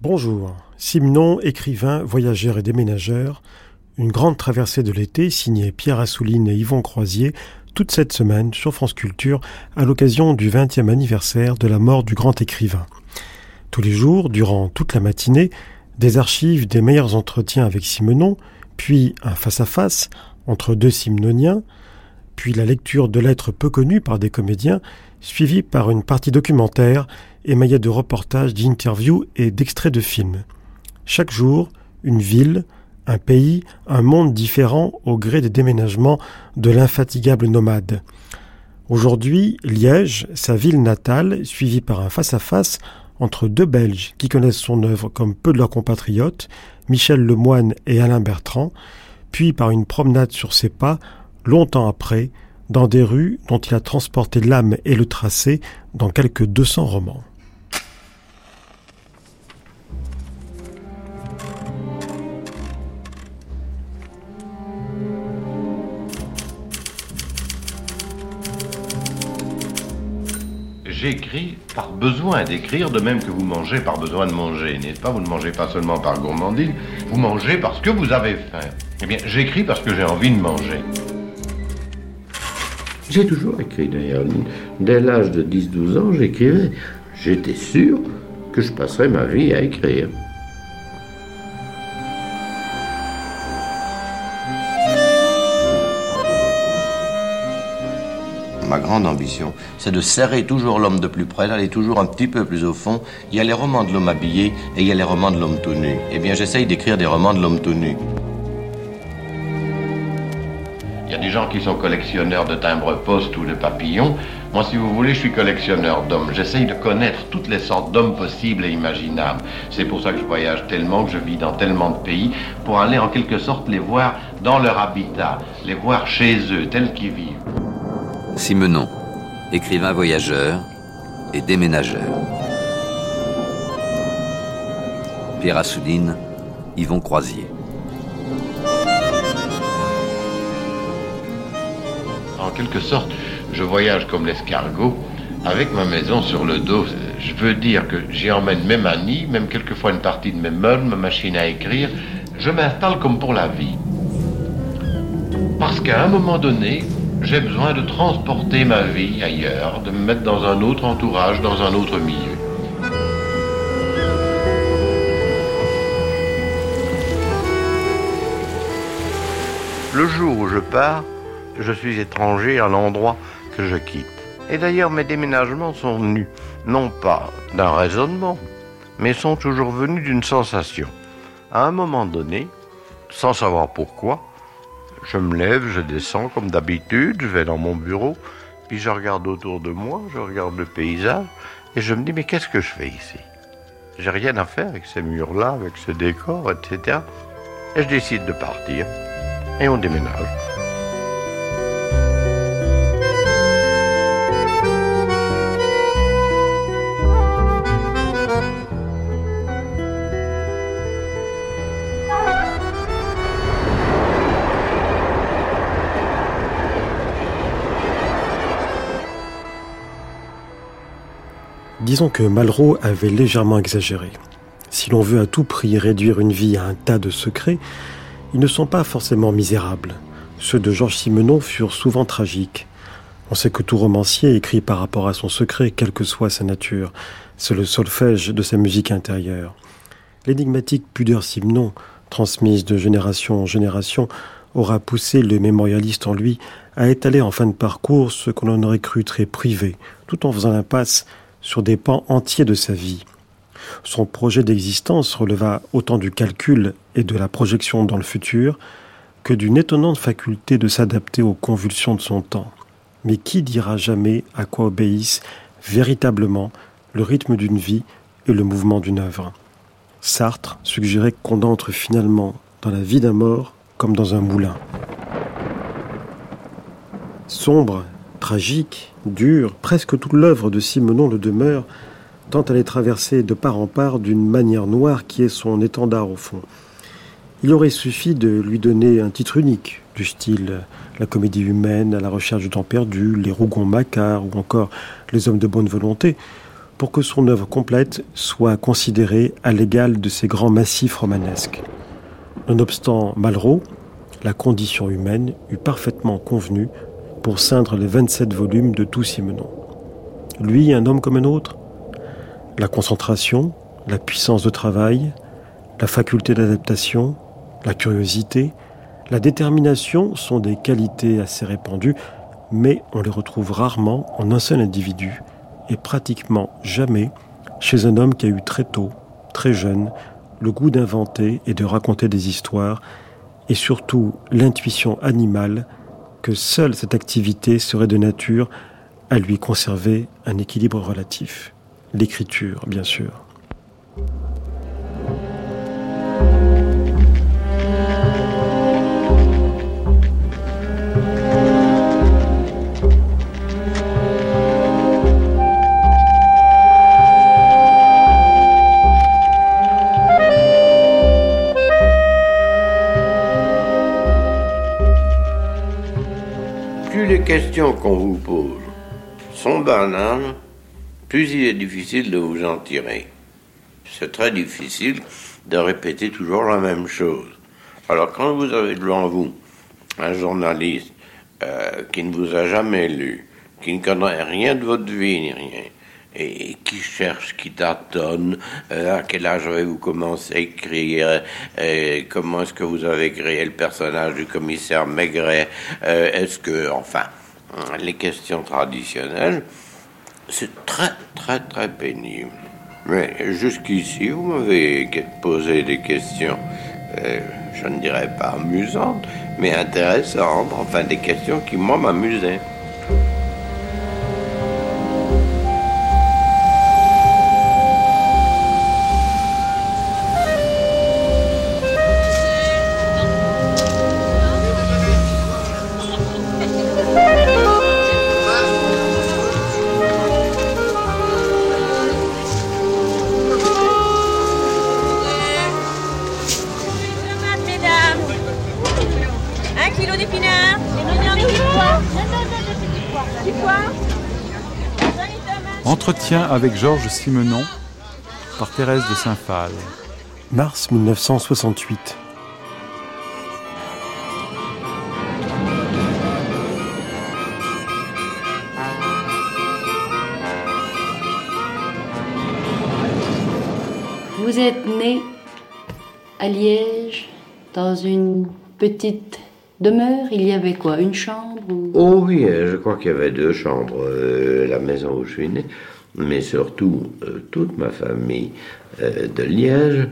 Bonjour, Simon, écrivain, voyageur et déménageur. Une grande traversée de l'été, signée Pierre Assouline et Yvon Croisier, toute cette semaine sur France Culture, à l'occasion du 20e anniversaire de la mort du grand écrivain. Tous les jours, durant toute la matinée, des archives des meilleurs entretiens avec Simenon, puis un face-à-face entre deux Simnoniens, puis la lecture de lettres peu connues par des comédiens, suivie par une partie documentaire émaillée de reportages, d'interviews et d'extraits de films. Chaque jour, une ville, un pays, un monde différent au gré des déménagements de l'infatigable nomade. Aujourd'hui, Liège, sa ville natale, suivie par un face-à-face entre deux Belges qui connaissent son œuvre comme peu de leurs compatriotes, Michel Lemoine et Alain Bertrand, puis par une promenade sur ses pas, longtemps après, dans des rues dont il a transporté l'âme et le tracé dans quelques 200 romans. J'écris par besoin d'écrire, de même que vous mangez par besoin de manger, n'est-ce pas? Vous ne mangez pas seulement par gourmandine, vous mangez parce que vous avez faim. Eh bien, j'écris parce que j'ai envie de manger. J'ai toujours écrit d'ailleurs. Dès l'âge de 10-12 ans, j'écrivais. J'étais sûr que je passerais ma vie à écrire. Ma grande ambition, c'est de serrer toujours l'homme de plus près, d'aller toujours un petit peu plus au fond. Il y a les romans de l'homme habillé et il y a les romans de l'homme tout nu. Eh bien, j'essaye d'écrire des romans de l'homme tout nu. Il y a des gens qui sont collectionneurs de timbres-poste ou de papillons. Moi, si vous voulez, je suis collectionneur d'hommes. J'essaye de connaître toutes les sortes d'hommes possibles et imaginables. C'est pour ça que je voyage tellement, que je vis dans tellement de pays, pour aller en quelque sorte les voir dans leur habitat, les voir chez eux, tels qu'ils vivent. Simenon, écrivain voyageur et déménageur. Pierre Assouline, Yvon Croisier. En quelque sorte, je voyage comme l'escargot, avec ma maison sur le dos. Je veux dire que j'y emmène même un nid, même quelquefois une partie de mes meubles, ma machine à écrire. Je m'installe comme pour la vie. Parce qu'à un moment donné, j'ai besoin de transporter ma vie ailleurs, de me mettre dans un autre entourage, dans un autre milieu. Le jour où je pars, je suis étranger à l'endroit que je quitte. Et d'ailleurs, mes déménagements sont venus, non pas d'un raisonnement, mais sont toujours venus d'une sensation. À un moment donné, sans savoir pourquoi, je me lève, je descends comme d'habitude, je vais dans mon bureau, puis je regarde autour de moi, je regarde le paysage, et je me dis, mais qu'est-ce que je fais ici? J'ai rien à faire avec ces murs-là, avec ce décor, etc. Et je décide de partir, et on déménage. Que Malraux avait légèrement exagéré. Si l'on veut à tout prix réduire une vie à un tas de secrets, ils ne sont pas forcément misérables. Ceux de Georges Simenon furent souvent tragiques. On sait que tout romancier écrit par rapport à son secret, quelle que soit sa nature. C'est le solfège de sa musique intérieure. L'énigmatique pudeur Simenon, transmise de génération en génération, aura poussé le mémorialiste en lui à étaler en fin de parcours ce qu'on en aurait cru très privé, tout en faisant l'impasse sur des pans entiers de sa vie. Son projet d'existence releva autant du calcul et de la projection dans le futur que d'une étonnante faculté de s'adapter aux convulsions de son temps. Mais qui dira jamais à quoi obéissent véritablement le rythme d'une vie et le mouvement d'une œuvre Sartre suggérait qu'on entre finalement dans la vie d'un mort comme dans un moulin. Sombre tragique, dure, presque toute l'œuvre de Simenon le demeure, tant elle est traversée de part en part d'une manière noire qui est son étendard au fond. Il aurait suffi de lui donner un titre unique, du style La comédie humaine, à la recherche du temps perdu, Les Rougons Macquart ou encore Les hommes de bonne volonté, pour que son œuvre complète soit considérée à l'égal de ces grands massifs romanesques. Nonobstant Malraux, la condition humaine eut parfaitement convenu pour ceindre les 27 volumes de tout Simenon. Lui, un homme comme un autre? La concentration, la puissance de travail, la faculté d'adaptation, la curiosité, la détermination sont des qualités assez répandues, mais on les retrouve rarement en un seul individu et pratiquement jamais chez un homme qui a eu très tôt, très jeune, le goût d'inventer et de raconter des histoires, et surtout l'intuition animale seule cette activité serait de nature à lui conserver un équilibre relatif. L'écriture, bien sûr. Questions qu'on vous pose sont banales, plus il est difficile de vous en tirer. C'est très difficile de répéter toujours la même chose. Alors quand vous avez devant vous un journaliste euh, qui ne vous a jamais lu, qui ne connaît rien de votre vie ni rien, et qui cherche, qui tâtonne, euh, à quel âge avez-vous commencé à écrire, euh, comment est-ce que vous avez créé le personnage du commissaire Maigret, est-ce que, enfin, les questions traditionnelles, c'est très, très, très pénible. Mais jusqu'ici, vous m'avez posé des questions, euh, je ne dirais pas amusantes, mais intéressantes, enfin des questions qui, moi, m'amusaient. Entretien avec Georges Simenon par Thérèse de Saint-Phal. Mars 1968. Vous êtes né à Liège dans une petite demeure, il y avait quoi Une chambre Oh oui, je crois qu'il y avait deux chambres. Euh, la maison où je suis né, mais surtout euh, toute ma famille de Liège,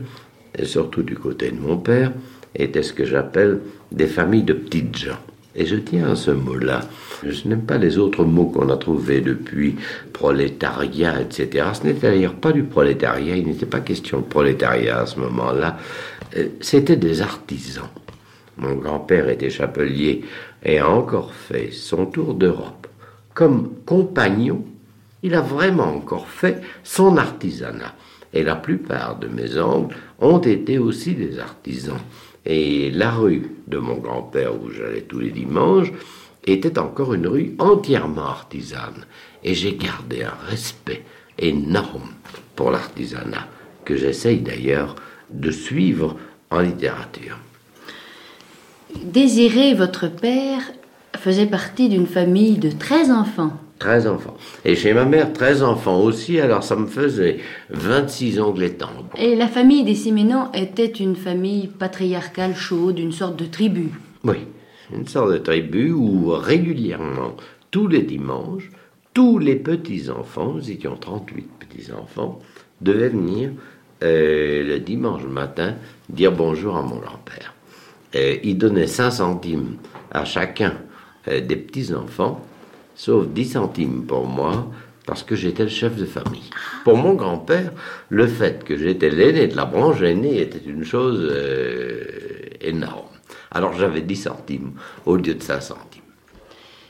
et surtout du côté de mon père, était ce que j'appelle des familles de petites gens. Et je tiens à ce mot-là. Je n'aime pas les autres mots qu'on a trouvés depuis prolétariat, etc. Ce n'était d'ailleurs pas du prolétariat, il n'était pas question de prolétariat à ce moment-là. C'était des artisans. Mon grand-père était chapelier et a encore fait son tour d'Europe. Comme compagnon, il a vraiment encore fait son artisanat. Et la plupart de mes oncles ont été aussi des artisans. Et la rue de mon grand-père, où j'allais tous les dimanches, était encore une rue entièrement artisane. Et j'ai gardé un respect énorme pour l'artisanat, que j'essaye d'ailleurs de suivre en littérature. Désiré, votre père, faisait partie d'une famille de 13 enfants. 13 enfants. Et chez ma mère, 13 enfants aussi, alors ça me faisait 26 ongles et Et la famille des Siménons était une famille patriarcale chaude, une sorte de tribu. Oui, une sorte de tribu où régulièrement, tous les dimanches, tous les petits-enfants, nous étions 38 petits-enfants, devaient venir euh, le dimanche matin dire bonjour à mon grand-père. Il donnait 5 centimes à chacun euh, des petits-enfants, sauf 10 centimes pour moi, parce que j'étais le chef de famille. Pour mon grand-père, le fait que j'étais l'aîné de la branche aînée était une chose euh, énorme. Alors j'avais 10 centimes au lieu de 5 centimes.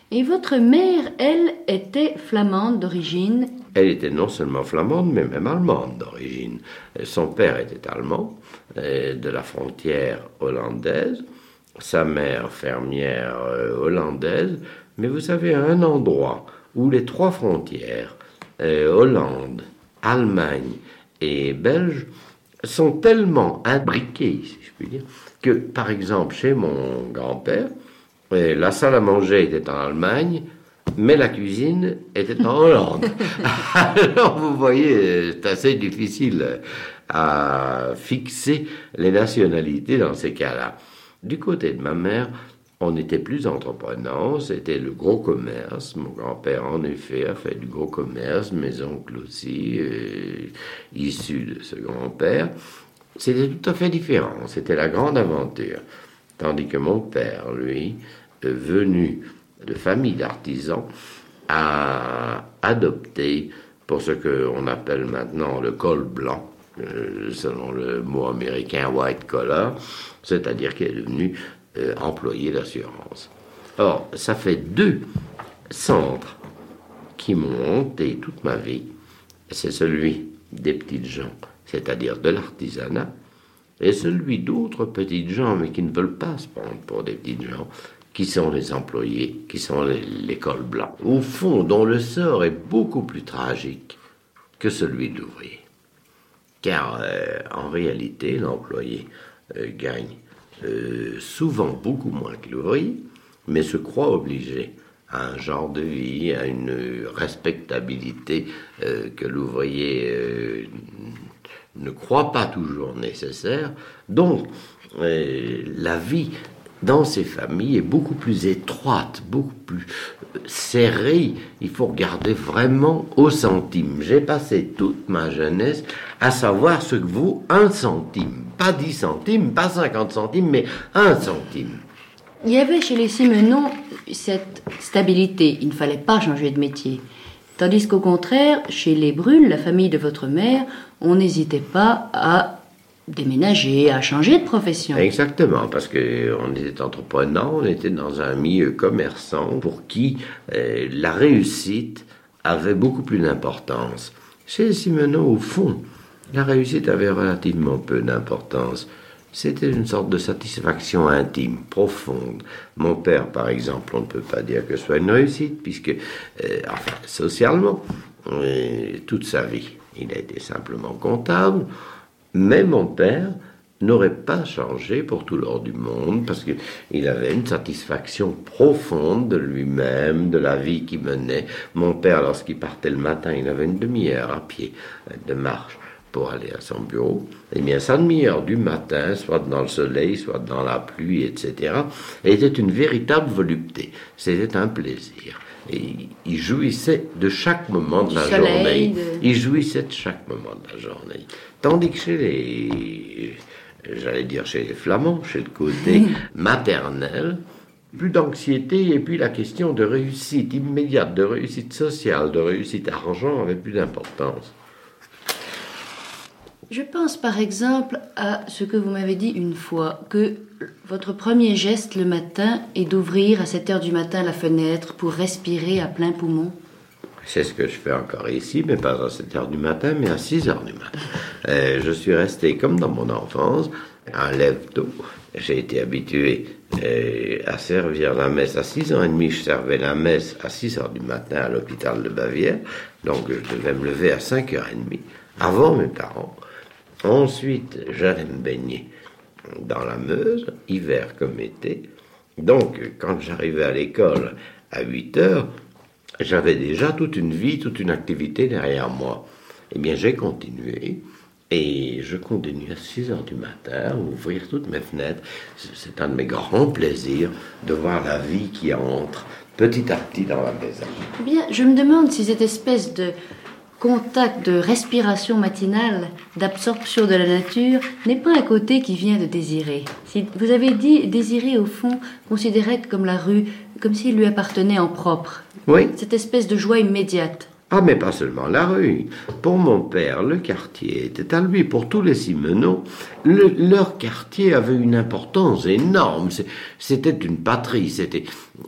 Et votre mère, elle, était flamande d'origine? Elle était non seulement flamande, mais même allemande d'origine. Son père était allemand, euh, de la frontière hollandaise, sa mère fermière euh, hollandaise, mais vous savez, un endroit où les trois frontières, euh, Hollande, Allemagne et Belge sont tellement imbriqués, si je puis dire, que par exemple chez mon grand-père, euh, la salle à manger était en Allemagne, mais la cuisine était en Hollande. Alors vous voyez, c'est assez difficile à fixer les nationalités dans ces cas-là. Du côté de ma mère, on était plus entreprenants, c'était le gros commerce. Mon grand-père, en effet, a fait du gros commerce, mes oncles aussi, issus de ce grand-père. C'était tout à fait différent, c'était la grande aventure. Tandis que mon père, lui, venu de famille d'artisans, a adopté pour ce qu'on appelle maintenant le col blanc, euh, selon le mot américain white collar, c'est-à-dire qu'il est devenu euh, employé d'assurance. Or, ça fait deux centres qui m'ont hanté toute ma vie. C'est celui des petites gens, c'est-à-dire de l'artisanat, et celui d'autres petites gens, mais qui ne veulent pas se prendre pour des petites gens, qui sont les employés, qui sont l'école blanche. Au fond, dont le sort est beaucoup plus tragique que celui de l'ouvrier. Car euh, en réalité, l'employé euh, gagne euh, souvent beaucoup moins que l'ouvrier, mais se croit obligé à un genre de vie, à une respectabilité euh, que l'ouvrier euh, ne croit pas toujours nécessaire. Donc, la vie dans ces familles est beaucoup plus étroite, beaucoup plus serrée. Il faut regarder vraiment au centime. J'ai passé toute ma jeunesse à savoir ce que vaut un centime. Pas 10 centimes, pas 50 centimes, mais un centime. Il y avait chez les Simenon cette stabilité. Il ne fallait pas changer de métier. Tandis qu'au contraire, chez les Brules, la famille de votre mère, on n'hésitait pas à déménager, à changer de profession. Exactement, parce qu'on était entreprenant, on était dans un milieu commerçant pour qui euh, la réussite avait beaucoup plus d'importance. Chez Simenon, au fond, la réussite avait relativement peu d'importance. C'était une sorte de satisfaction intime, profonde. Mon père, par exemple, on ne peut pas dire que ce soit une réussite, puisque, euh, enfin, socialement, euh, toute sa vie, il a été simplement comptable. Mais mon père n'aurait pas changé pour tout l'or du monde parce qu'il avait une satisfaction profonde de lui-même, de la vie qu'il menait. Mon père, lorsqu'il partait le matin, il avait une demi-heure à pied de marche pour aller à son bureau. Et eh bien, sa demi-heure du matin, soit dans le soleil, soit dans la pluie, etc., était une véritable volupté. C'était un plaisir. Et il jouissait de chaque moment de la journée. Il jouissait de chaque moment de la journée. Tandis que chez les, j'allais dire chez les Flamands, chez le côté maternel, plus d'anxiété et puis la question de réussite immédiate, de réussite sociale, de réussite argent avait plus d'importance. Je pense par exemple à ce que vous m'avez dit une fois, que votre premier geste le matin est d'ouvrir à 7 heures du matin la fenêtre pour respirer à plein poumon. C'est ce que je fais encore ici, mais pas à 7 heures du matin, mais à 6 heures du matin. Euh, je suis resté comme dans mon enfance, un lève-tôt. J'ai été habitué euh, à servir la messe à 6 ans et demi. Je servais la messe à 6 heures du matin à l'hôpital de Bavière, donc je devais me lever à 5 heures et demie, avant mes parents. Ensuite, j'allais me baigner dans la Meuse, hiver comme été. Donc, quand j'arrivais à l'école à 8 heures, j'avais déjà toute une vie, toute une activité derrière moi. Eh bien, j'ai continué. Et je continue à 6 heures du matin, ouvrir toutes mes fenêtres. C'est un de mes grands plaisirs de voir la vie qui entre petit à petit dans la maison. Eh bien, je me demande si cette espèce de contact de respiration matinale, d'absorption de la nature, n'est pas un côté qui vient de désirer. Si vous avez dit désirer au fond, considérait comme la rue, comme s'il lui appartenait en propre. Oui. Cette espèce de joie immédiate. Ah, mais pas seulement la rue. Pour mon père, le quartier était à lui. Pour tous les Simenons, leur quartier avait une importance énorme. C'était une patrie. C'était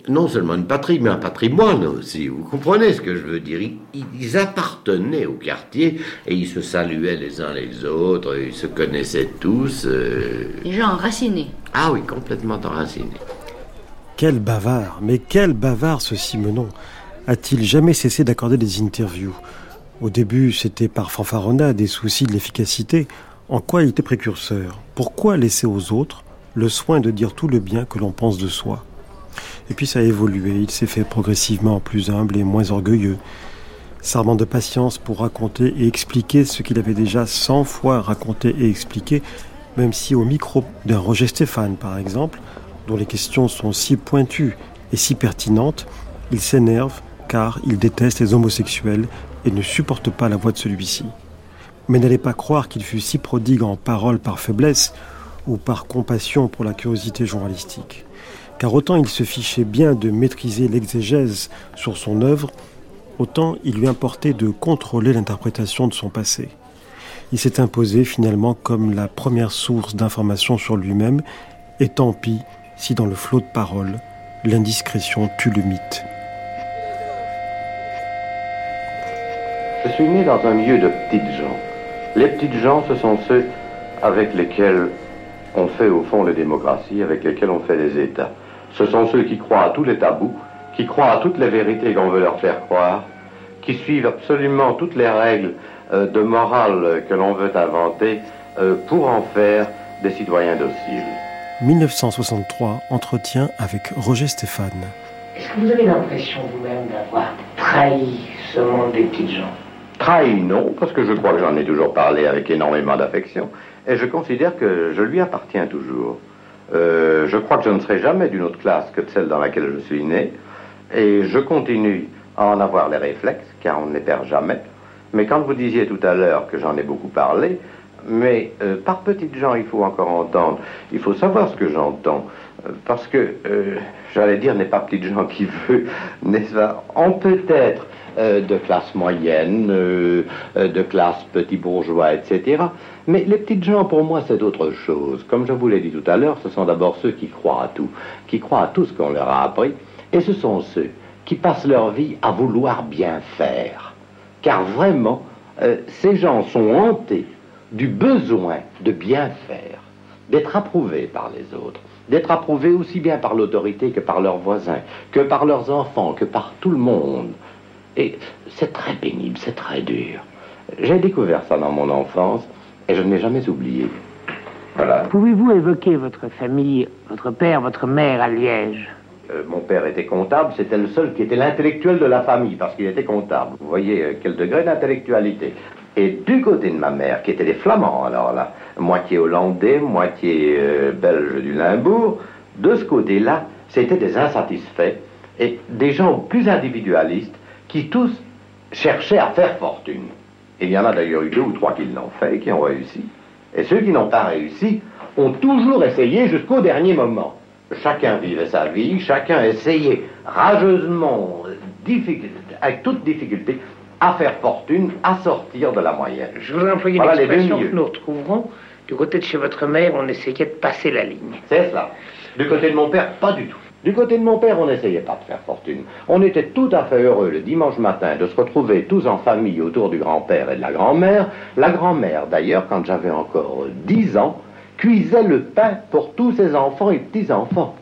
non seulement une patrie, mais un patrimoine aussi. Vous comprenez ce que je veux dire ils, appartenaient au quartier et ils se saluaient les uns les autres. Ils se connaissaient tous. Euh... Les gens enracinés. Ah oui, complètement enracinés. Quel bavard, mais quel bavard ce Simenon a-t-il jamais cessé d'accorder des interviews? Au début, c'était par fanfaronnade des soucis de l'efficacité. En quoi il était précurseur? Pourquoi laisser aux autres le soin de dire tout le bien que l'on pense de soi? Et puis ça a évolué, il s'est fait progressivement plus humble et moins orgueilleux. Sarment de patience pour raconter et expliquer ce qu'il avait déjà cent fois raconté et expliqué, même si au micro d'un Roger Stéphane, par exemple, dont les questions sont si pointues et si pertinentes, il s'énerve car il déteste les homosexuels et ne supporte pas la voix de celui-ci. Mais n'allez pas croire qu'il fut si prodigue en paroles par faiblesse ou par compassion pour la curiosité journalistique. Car autant il se fichait bien de maîtriser l'exégèse sur son œuvre, autant il lui importait de contrôler l'interprétation de son passé. Il s'est imposé finalement comme la première source d'information sur lui-même, et tant pis si dans le flot de paroles, l'indiscrétion tue le mythe. Je suis né dans un milieu de petites gens. Les petites gens, ce sont ceux avec lesquels on fait au fond les démocraties, avec lesquels on fait les États. Ce sont ceux qui croient à tous les tabous, qui croient à toutes les vérités qu'on veut leur faire croire, qui suivent absolument toutes les règles euh, de morale que l'on veut inventer euh, pour en faire des citoyens dociles. 1963, entretien avec Roger Stéphane. Est-ce que vous avez l'impression vous-même d'avoir trahi ce monde des petites gens? Trahi, non, parce que je crois que j'en ai toujours parlé avec énormément d'affection, et je considère que je lui appartiens toujours. Euh, je crois que je ne serai jamais d'une autre classe que celle dans laquelle je suis né, et je continue à en avoir les réflexes, car on ne les perd jamais. Mais quand vous disiez tout à l'heure que j'en ai beaucoup parlé, mais euh, par petites gens, il faut encore entendre, il faut savoir ce que j'entends, euh, parce que, j'allais dire, n'est pas petites gens qui veut, n'est-ce pas? On peut être de classe moyenne, euh, euh, de classe petit bourgeois, etc. Mais les petites gens, pour moi, c'est autre chose. Comme je vous l'ai dit tout à l'heure, ce sont d'abord ceux qui croient à tout, qui croient à tout ce qu'on leur a appris, et ce sont ceux qui passent leur vie à vouloir bien faire. Car vraiment, ces gens sont hantés du besoin de bien faire, d'être approuvés par les autres, d'être approuvés aussi bien par l'autorité que par leurs voisins, que par leurs enfants, que par tout le monde. Et c'est très pénible, c'est très dur. J'ai découvert ça dans mon enfance et je ne l'ai jamais oublié. Voilà. Pouvez-vous évoquer votre famille, votre père, votre mère à Liège? Euh, mon père était comptable, c'était le seul qui était l'intellectuel de la famille, parce qu'il était comptable. Vous voyez euh, quel degré d'intellectualité. Et du côté de ma mère, qui était des Flamands, alors là, moitié hollandais, moitié euh, belge du Limbourg, de ce côté-là, c'était des insatisfaits et des gens plus individualistes qui tous cherchaient à faire fortune. Et il y en a d'ailleurs eu deux ou trois qui l'ont fait, qui ont réussi. Et ceux qui n'ont pas réussi ont toujours essayé jusqu'au dernier moment. Chacun vivait sa vie, chacun essayait rageusement, avec toute difficulté, à faire fortune, à sortir de la moyenne. Je voudrais employer voilà l'expression que nous retrouverons. Du côté de chez votre mère, on essayait de passer la ligne. C'est ça. Du côté de mon père, pas du tout. Du côté de mon père, on n'essayait pas de faire fortune. On était tout à fait heureux le dimanche matin de se retrouver tous en famille autour du grand-père et de la grand-mère. La grand-mère, d'ailleurs, quand j'avais encore dix ans, cuisait le pain pour tous ses enfants et petits-enfants.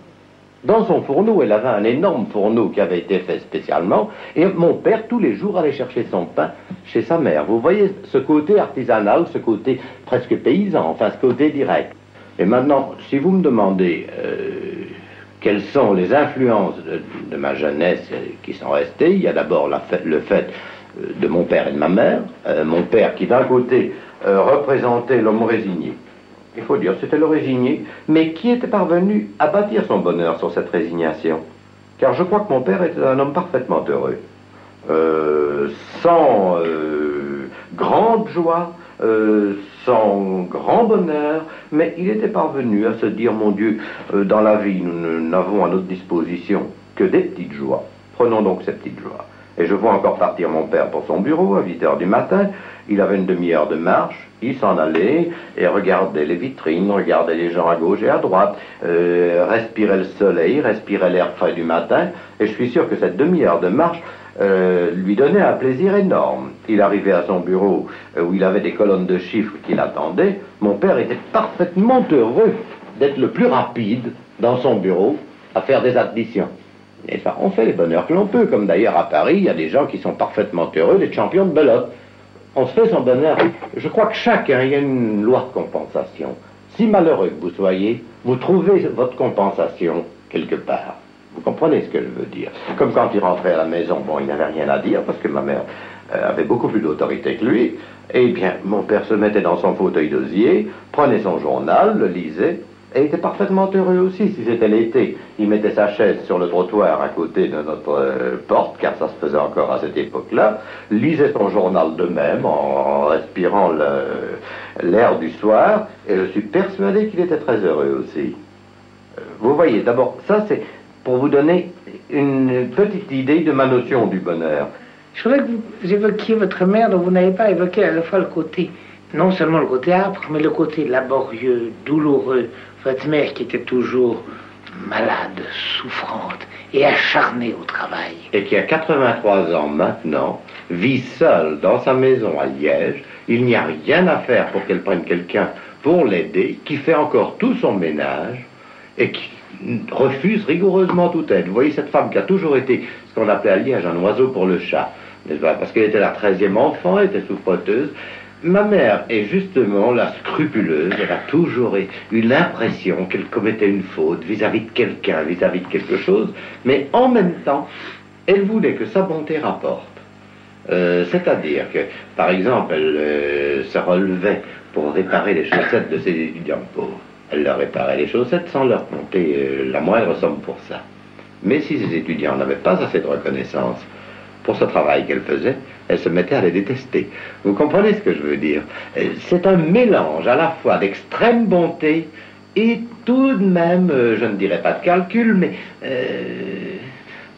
Dans son fourneau, elle avait un énorme fourneau qui avait été fait spécialement, et mon père, tous les jours, allait chercher son pain chez sa mère. Vous voyez ce côté artisanal, ce côté presque paysan, enfin ce côté direct. Et maintenant, si vous me demandez... Euh, quelles sont les influences de, ma jeunesse qui sont restées. Il y a d'abord le fait euh, de mon père et de ma mère. Euh, mon père qui d'un côté euh, représentait l'homme résigné. Il faut dire, c'était le résigné, mais qui était parvenu à bâtir son bonheur sur cette résignation. Car je crois que mon père était un homme parfaitement heureux. sans grande joie, sans grand bonheur, mais il était parvenu à se dire, mon Dieu, euh, dans la vie, nous n'avons à notre disposition que des petites joies. Prenons donc ces petites joies. Et je vois encore partir mon père pour son bureau à 8 heures du matin. Il avait une demi-heure de marche. Il s'en allait et regardait les vitrines, regardait les gens à gauche et à droite, euh, respirait le soleil, respirait l'air frais du matin. Et je suis sûr que cette demi-heure de marche euh, lui donnait un plaisir énorme. Il arrivait à son bureau euh, où il avait des colonnes de chiffres qui l'attendaient. Mon père était parfaitement heureux d'être le plus rapide dans son bureau à faire des additions. Et ça, on fait les bonheurs que l'on peut, comme d'ailleurs à Paris, il y a des gens qui sont parfaitement heureux d'être champions de belote. On se fait son bonheur. Je crois que chacun, il y a une loi de compensation. Si malheureux que vous soyez, vous trouvez votre compensation quelque part. Vous comprenez ce que je veux dire Comme quand il rentrait à la maison, bon, il n'avait rien à dire parce que ma mère euh, avait beaucoup plus d'autorité que lui. Eh bien, mon père se mettait dans son fauteuil d'osier, prenait son journal, le lisait, et était parfaitement heureux aussi si c'était l'été. Il mettait sa chaise sur le trottoir à côté de notre euh, porte, car ça se faisait encore à cette époque-là, lisait son journal de même en, respirant l'air du soir, et je suis persuadé qu'il était très heureux aussi. Euh, vous voyez, d'abord, ça c'est pour vous donner une petite idée de ma notion du bonheur. Je voudrais que vous évoquiez votre mère dont vous n'avez pas évoqué à la fois le côté, non seulement le côté âpre, mais le côté laborieux, douloureux. Votre mère qui était toujours malade, souffrante et acharnée au travail. Et qui a 83 ans maintenant, vit seule dans sa maison à Liège. Il n'y a rien à faire pour qu'elle prenne quelqu'un pour l'aider, qui fait encore tout son ménage et qui refuse rigoureusement toute aide. Vous voyez cette femme qui a toujours été ce qu'on appelait à Liège un oiseau pour le chat parce qu'elle était la treizième enfant, elle était souffreteuse. Ma mère est justement la scrupuleuse. Elle a toujours eu l'impression qu'elle commettait une faute vis-à-vis de quelqu'un, vis-à-vis de quelque chose, mais en même temps, elle voulait que sa bonté rapporte. Euh, c'est-à-dire que, par exemple, elle euh, se relevait pour réparer les chaussettes de ses étudiants pauvres. Elle leur réparait les chaussettes sans leur compter euh, la moindre somme pour ça. Mais si ces étudiants n'avaient pas assez de reconnaissance pour ce travail qu'elle faisait, elle se mettait à les détester. Vous comprenez ce que je veux dire? Euh, C'est un mélange à la fois d'extrême bonté et tout de même, euh, je ne dirais pas de calcul, mais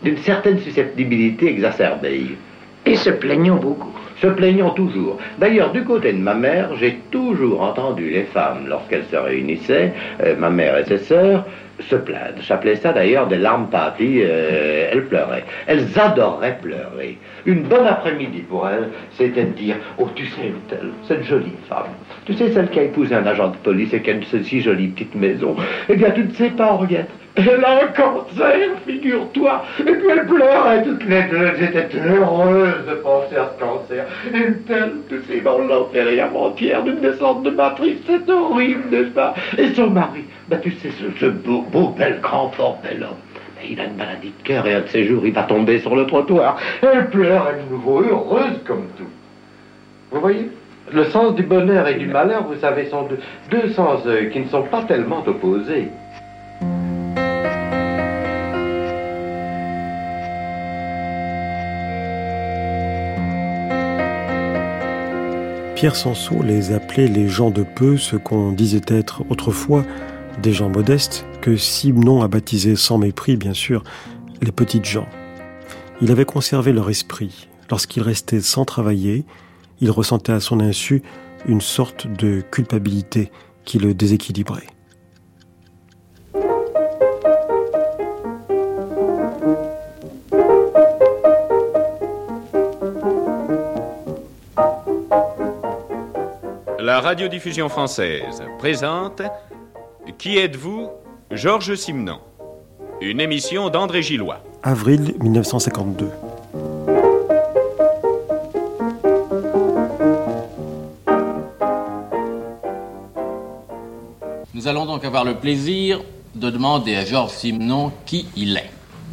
d'une certaine susceptibilité exacerbée. Et se plaignant beaucoup. Se plaignant toujours. D'ailleurs, du côté de ma mère, j'ai toujours entendu les femmes, lorsqu'elles se réunissaient, ma mère et ses sœurs, se plaindre. J'appelais ça d'ailleurs des larmes pâties. Euh, elles pleuraient. Elles adoraient pleurer. Une bonne après-midi pour elles, c'était de dire Oh, tu sais, telle, cette jolie femme, tu sais, celle qui a épousé un agent de police et qui a une si jolie petite maison, eh bien, tu ne sais pas, Henriette, elle a un cancer, figure-toi. Et puis elle pleurait toutes les deux. J'étais heureuse de penser à ce cancer. Et telle, tu sais, on opérée avant-hier d'une descente de matrice. C'est horrible, n'est-ce pas? Et son mari, bah, tu sais, ce, beau, beau, bel, grand, fort bel homme. il a une maladie de cœur et un de ces jours, il va tomber sur le trottoir. Elle pleure à nouveau, heureuse comme tout. Vous voyez? Le sens du bonheur et du malheur, vous savez, sont deux, deux sens euh, qui ne sont pas tellement opposés. Pierre Sansot les appelait les gens de peu, ce qu'on disait être autrefois des gens modestes, que Simon a baptisé sans mépris, bien sûr, les petites gens. Il avait conservé leur esprit. Lorsqu'il restait sans travailler, il ressentait à son insu une sorte de culpabilité qui le déséquilibrait. La radiodiffusion française présente Qui êtes-vous Georges Simenon. Une émission d'André Gillois. Avril 1952. Nous allons donc avoir le plaisir de demander à Georges Simenon qui il est.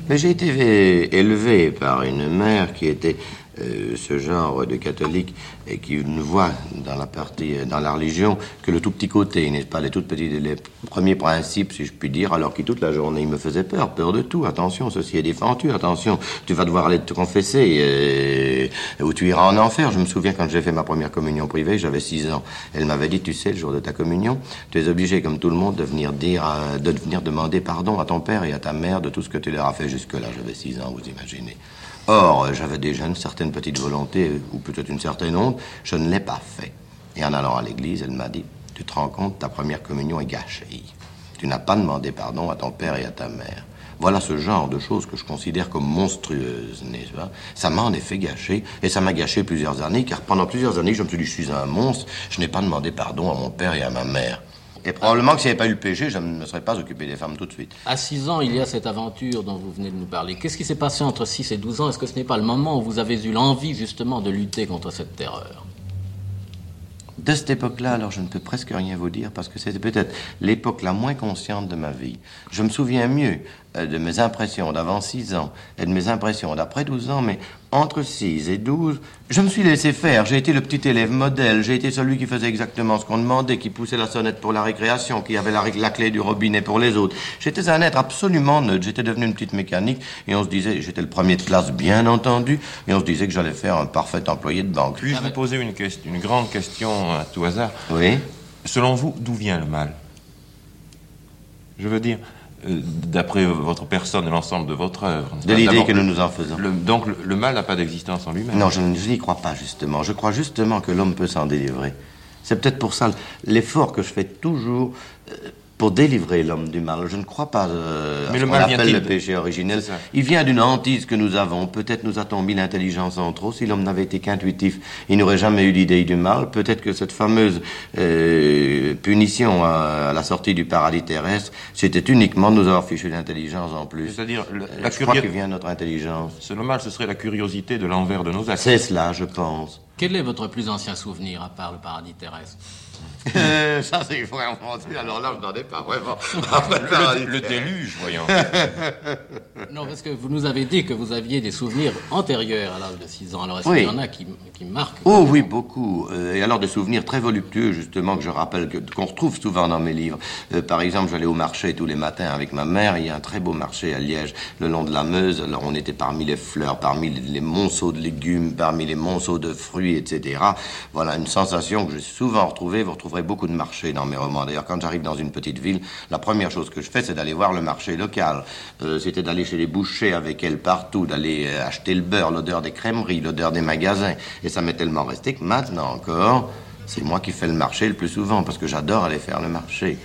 Mais j'ai été élevé par une mère qui était euh, ce genre de catholique et qui ne voit dans la partie, euh, dans la religion que le tout petit côté, n'est-ce pas, les toutes petites, les premiers principes, si je puis dire, alors qu'il toute la journée il me faisait peur, peur de tout. Attention, ceci est défendu, attention, tu vas devoir aller te confesser euh, ou tu iras en enfer. Je me souviens quand j'ai fait ma première communion privée, j'avais six ans. Elle m'avait dit, tu sais, le jour de ta communion, tu es obligé, comme tout le monde, de venir dire, de venir demander pardon à ton père et à ta mère de tout ce que tu leur as fait jusque-là. J'avais six ans, vous imaginez. Or, j'avais déjà une certaine petite volonté, ou peut-être une certaine honte, je ne l'ai pas fait. Et en allant à l'église, elle m'a dit, tu te rends compte, ta première communion est gâchée. Tu n'as pas demandé pardon à ton père et à ta mère. Voilà ce genre de choses que je considère comme monstrueuses, n'est-ce pas? Ça m'a en effet gâché, et ça m'a gâché plusieurs années, car pendant plusieurs années, je me suis dit, je suis un monstre, je n'ai pas demandé pardon à mon père et à ma mère. Et probablement que s'il n'y avait pas eu le péché, je ne me serais pas occupé des femmes tout de suite. À 6 ans, il y a cette aventure dont vous venez de nous parler. Qu'est-ce qui s'est passé entre 6 et 12 ans? Est-ce que ce n'est pas le moment où vous avez eu l'envie justement de lutter contre cette terreur? De cette époque-là, alors je ne peux presque rien vous dire parce que c'était peut-être l'époque la moins consciente de ma vie. Je me souviens mieux euh, de mes impressions d'avant 6 ans et de mes impressions d'après 12 ans, mais entre 6 et 12, je me suis laissé faire. J'ai été le petit élève modèle, j'ai été celui qui faisait exactement ce qu'on demandait, qui poussait la sonnette pour la récréation, qui avait la, la clé du robinet pour les autres. J'étais un être absolument neutre, j'étais devenu une petite mécanique et on se disait, j'étais le premier de classe bien entendu, et on se disait que j'allais faire un parfait employé de banque. Puis-je vous poser une, question, une grande question à tout hasard Oui. Selon vous, d'où vient le mal? Je veux dire, d'après votre personne et l'ensemble de votre œuvre. De l'idée que nous nous en faisons. Le, donc le, le mal n'a pas d'existence en lui-même. Non, je n'y crois pas justement. Je crois justement que l'homme peut s'en délivrer. C'est peut-être pour ça l'effort que je fais toujours euh, pour délivrer l'homme du mal. Je ne crois pas euh, Mais à le ce mal qu'on appelle vient-il le péché originel. Il vient d'une hantise que nous avons. Peut-être nous a-t-on mis l'intelligence en trop. Si l'homme n'avait été qu'intuitif, il n'aurait jamais eu l'idée du mal. Peut-être que cette fameuse euh, punition à, à la sortie du paradis terrestre, c'était uniquement de nous avoir fichu l'intelligence en plus. C'est-à-dire, le- Euh, la je crois vient de notre intelligence. C'est le mal, ce serait la curiosité de l'envers de nos actes. C'est cela, je pense. Quel est votre plus ancien souvenir à part le paradis terrestre? Ça, c'est vraiment mentir. Alors là, je n'en ai pas vraiment. Le, le déluge, voyons. Non, parce que vous nous avez dit que vous aviez des souvenirs antérieurs à l'âge de 6 ans. Alors est-ce Oui. qu'il y en a qui, qui marquent Oh oui, beaucoup. Euh, et alors des souvenirs très voluptueux, justement, que je rappelle, que- qu'on retrouve souvent dans mes livres. Euh, par exemple, j'allais au marché tous les matins avec ma mère. Il y a un très beau marché à Liège, le long de la Meuse. Alors on était parmi les fleurs, parmi les, les monceaux de légumes, parmi les monceaux de fruits, etc. Voilà une sensation que j'ai souvent retrouvée. Vous retrouverez beaucoup de marchés dans mes romans. D'ailleurs, quand j'arrive dans une petite ville, la première chose que je fais, c'est d'aller voir le marché local. Euh, C'était d'aller chez les bouchers avec elle partout, d'aller euh, acheter le beurre, l'odeur des crèmeries, l'odeur des magasins. Et ça m'est tellement resté que maintenant encore, c'est moi qui fais le marché le plus souvent parce que j'adore aller faire le marché.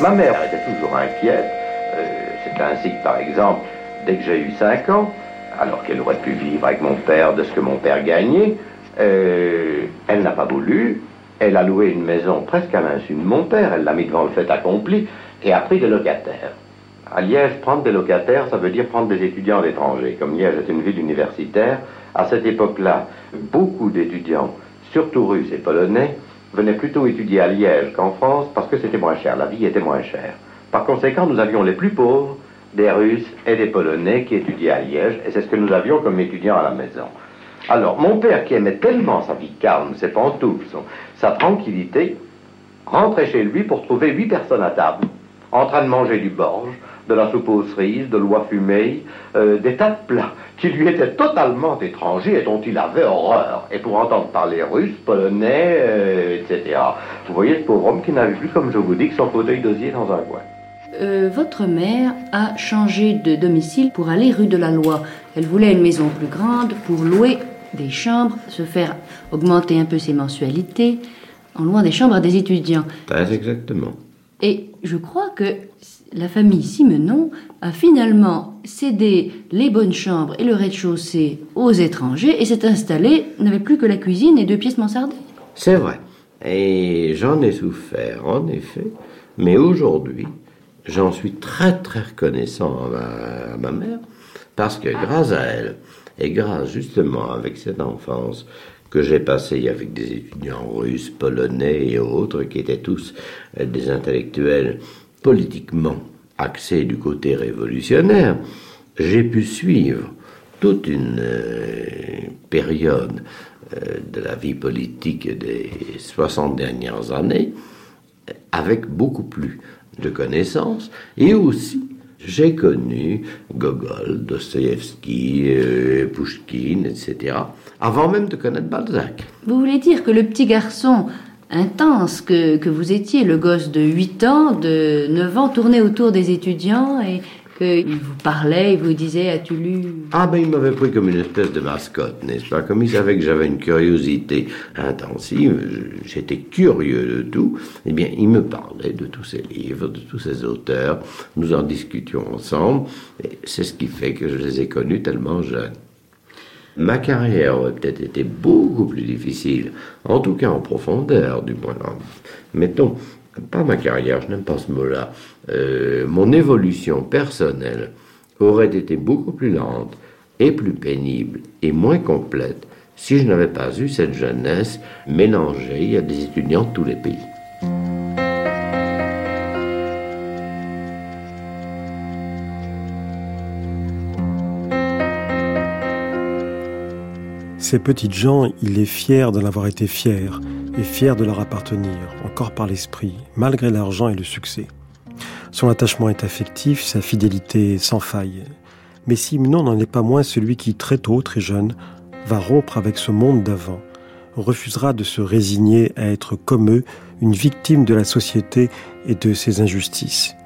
Ma mère était toujours inquiète. Euh, c'est ainsi que, par exemple, dès que j'ai eu 5 ans, alors qu'elle aurait pu vivre avec mon père de ce que mon père gagnait, euh, elle n'a pas voulu. Elle a loué une maison presque à l'insu de mon père. Elle l'a mis devant le fait accompli et a pris des locataires. À Liège, prendre des locataires, ça veut dire prendre des étudiants à l'étranger. Comme Liège est une ville universitaire, à cette époque-là, beaucoup d'étudiants, surtout russes et polonais, venaient plutôt étudier à Liège qu'en France parce que c'était moins cher, la vie était moins chère. Par conséquent, nous avions les plus pauvres des Russes et des Polonais qui étudiaient à Liège, et c'est ce que nous avions comme étudiants à la maison. Alors, mon père, qui aimait tellement sa vie calme, ses pantoufles, sa tranquillité, rentrait chez lui pour trouver huit personnes à table, en train de manger du borge, de la soupe aux cerises, de l'oie fumée, euh, des tas de plats qui lui étaient totalement étrangers et dont il avait horreur. Et pour entendre parler russe, polonais, euh, etc. Vous voyez ce pauvre homme qui n'avait plus, comme je vous dis, que son fauteuil d'osier dans un coin. Euh, votre mère a changé de domicile pour aller rue de la Loi. Elle voulait une maison plus grande pour louer des chambres, se faire augmenter un peu ses mensualités, en louant des chambres à des étudiants. Pas exactement. Et je crois que la famille Simenon a finalement cédé les bonnes chambres et le rez-de-chaussée aux étrangers et s'est installée, n'avait plus que la cuisine et deux pièces mansardées. C'est vrai. Et j'en ai souffert, en effet. Mais aujourd'hui, j'en suis très très reconnaissant à ma, mère, parce que grâce à elle, et grâce justement avec cette enfance que j'ai passée avec des étudiants russes, polonais et autres, qui étaient tous euh, des intellectuels politiquement axés du côté révolutionnaire, j'ai pu suivre toute une euh, période euh, de la vie politique des 60 dernières années avec beaucoup plus de connaissances et aussi j'ai connu Gogol, Dostoïevski, euh, etc., avant même de connaître Balzac. Vous voulez dire que le petit garçon intense que, que vous étiez, le gosse de 8 ans, de 9 ans, tournait autour des étudiants et qu'il vous parlait, il vous disait As-tu lu? Ah ben il m'avait pris comme une espèce de mascotte, n'est-ce pas? Comme il savait que j'avais une curiosité intensive, j'étais curieux de tout, eh bien il me parlait de tous ces livres, de tous ces auteurs, nous en discutions ensemble, et c'est ce qui fait que je les ai connus tellement jeunes. Ma carrière aurait peut-être été beaucoup plus difficile, en tout cas en profondeur, du moins. Mettons, pas ma carrière, je n'aime pas ce mot-là, euh, mon évolution personnelle aurait été beaucoup plus lente et plus pénible et moins complète si je n'avais pas eu cette jeunesse mélangée à des étudiants de tous les pays. Ces petites gens, il est fier d'en avoir été fier et fier de leur appartenir, encore par l'esprit, malgré l'argent et le succès. Son attachement est affectif, sa fidélité sans faille. Mais Simon n'en est pas moins celui qui, très tôt, très jeune, va rompre avec ce monde d'avant, refusera de se résigner à être comme eux, une victime de la société et de ses injustices.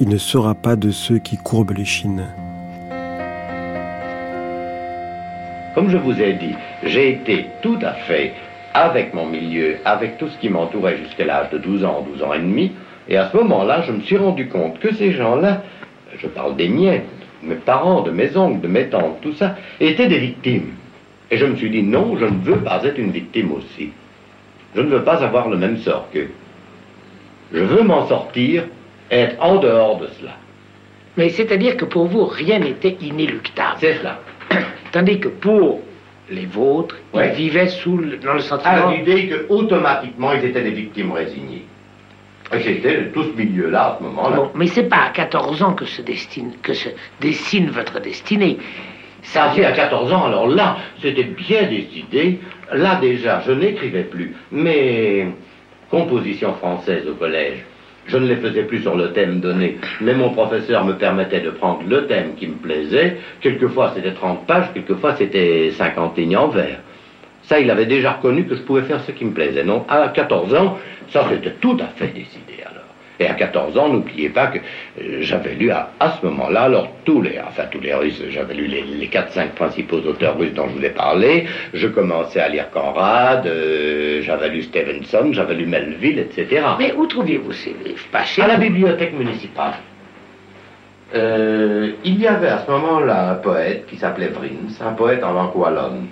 Il ne sera pas de ceux qui courbent les chines. Comme je vous ai dit, j'ai été tout à fait avec mon milieu, avec tout ce qui m'entourait jusqu'à l'âge de 12 ans, 12 ans et demi, et à ce moment-là, je me suis rendu compte que ces gens-là, je parle des miens, de mes parents, de mes oncles, de mes tantes, tout ça, étaient des victimes. Et je me suis dit, non, je ne veux pas être une victime aussi. Je ne veux pas avoir le même sort qu'eux. Je veux m'en sortir, être en dehors de cela. Mais c'est-à-dire que pour vous, rien n'était inéluctable. C'est cela. Tandis que pour les vôtres, ils vivaient sous le, dans le sentiment... À l'idée qu'automatiquement, ils étaient des victimes résignées. Et c'était tout ce milieu-là, à ce moment-là. Bon, mais c'est pas à 14 ans que se, destine, que se dessine votre destinée. Ça fait à 14 ans, alors là, c'était bien décidé. Là déjà, je n'écrivais plus. Mes compositions françaises au collège, je ne les faisais plus sur le thème donné, mais mon professeur me permettait de prendre le thème qui me plaisait. Quelquefois c'était 30 pages, quelquefois c'était 50 lignes en vers. Ça, il avait déjà reconnu que je pouvais faire ce qui me plaisait. Non, à 14 ans, ça c'était tout à fait décidé. Et à 14 ans, n'oubliez pas que euh, j'avais lu à, à ce moment-là, alors tous les, enfin tous les Russes, j'avais lu les, les 4-5 principaux auteurs russes dont je vous ai parlé, je commençais à lire Conrad, euh, j'avais lu Stevenson, j'avais lu Melville, etc. Mais où trouviez-vous ces livres? Pas chez À la bibliothèque municipale. Euh, il y avait à ce moment-là un poète qui s'appelait Vrins, un poète en langue wallonne.